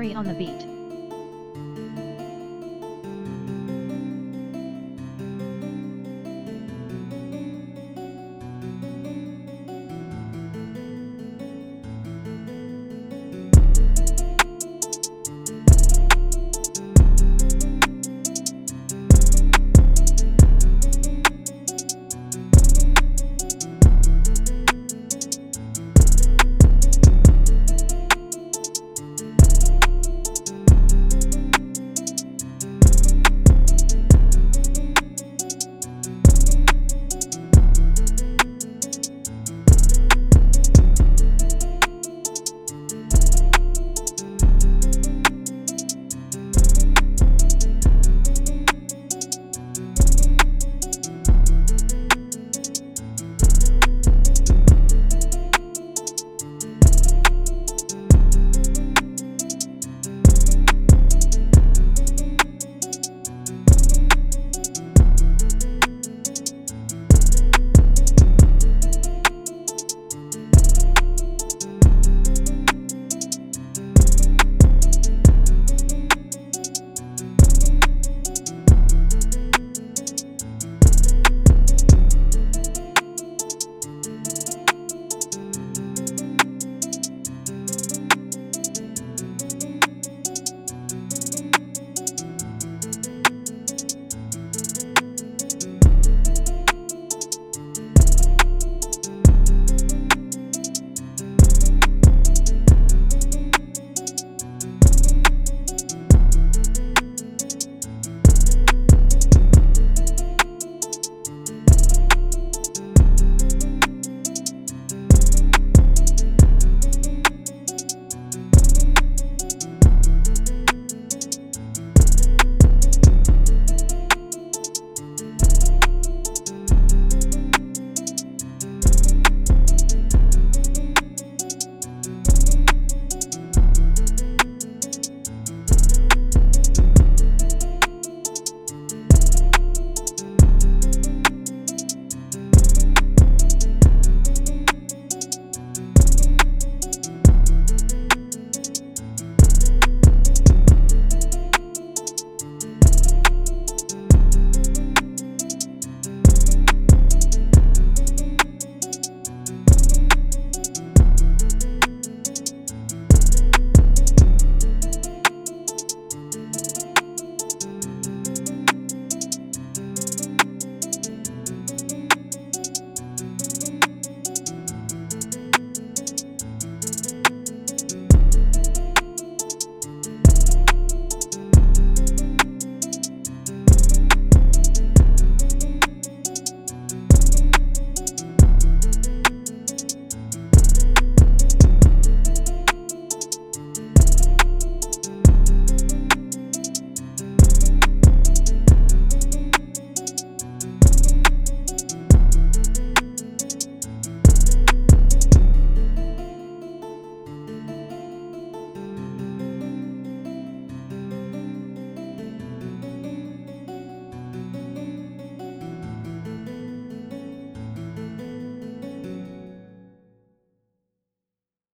Mori on the beat.